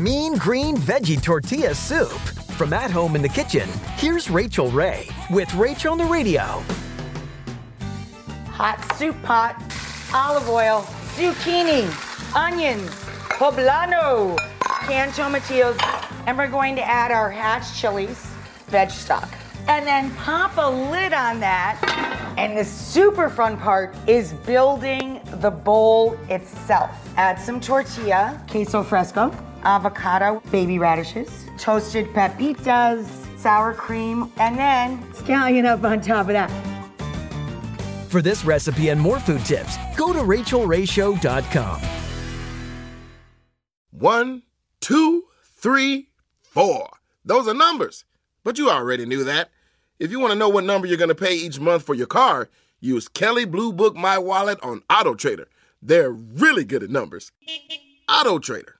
Mean Green Veggie Tortilla Soup. From at home in the kitchen, here's Rachael Ray with Rachel on the Radio. Hot soup pot, olive oil, zucchini, onions, poblano, canned tomatillos, and we're going to add our hatch chilies, veg stock. And then pop a lid on that. And the super fun part is building the bowl itself. Add some tortilla, queso fresco, avocado, baby radishes, toasted pepitas, sour cream, and then scallion up on top of that. For this recipe and more food tips, go to rachaelrayshow.com. One, two, three, four. Those are numbers. But you already knew that. If you want to know what number you're going to pay each month for your car, use Kelley Blue Book My Wallet on Auto Trader. They're really good at numbers. Auto Trader.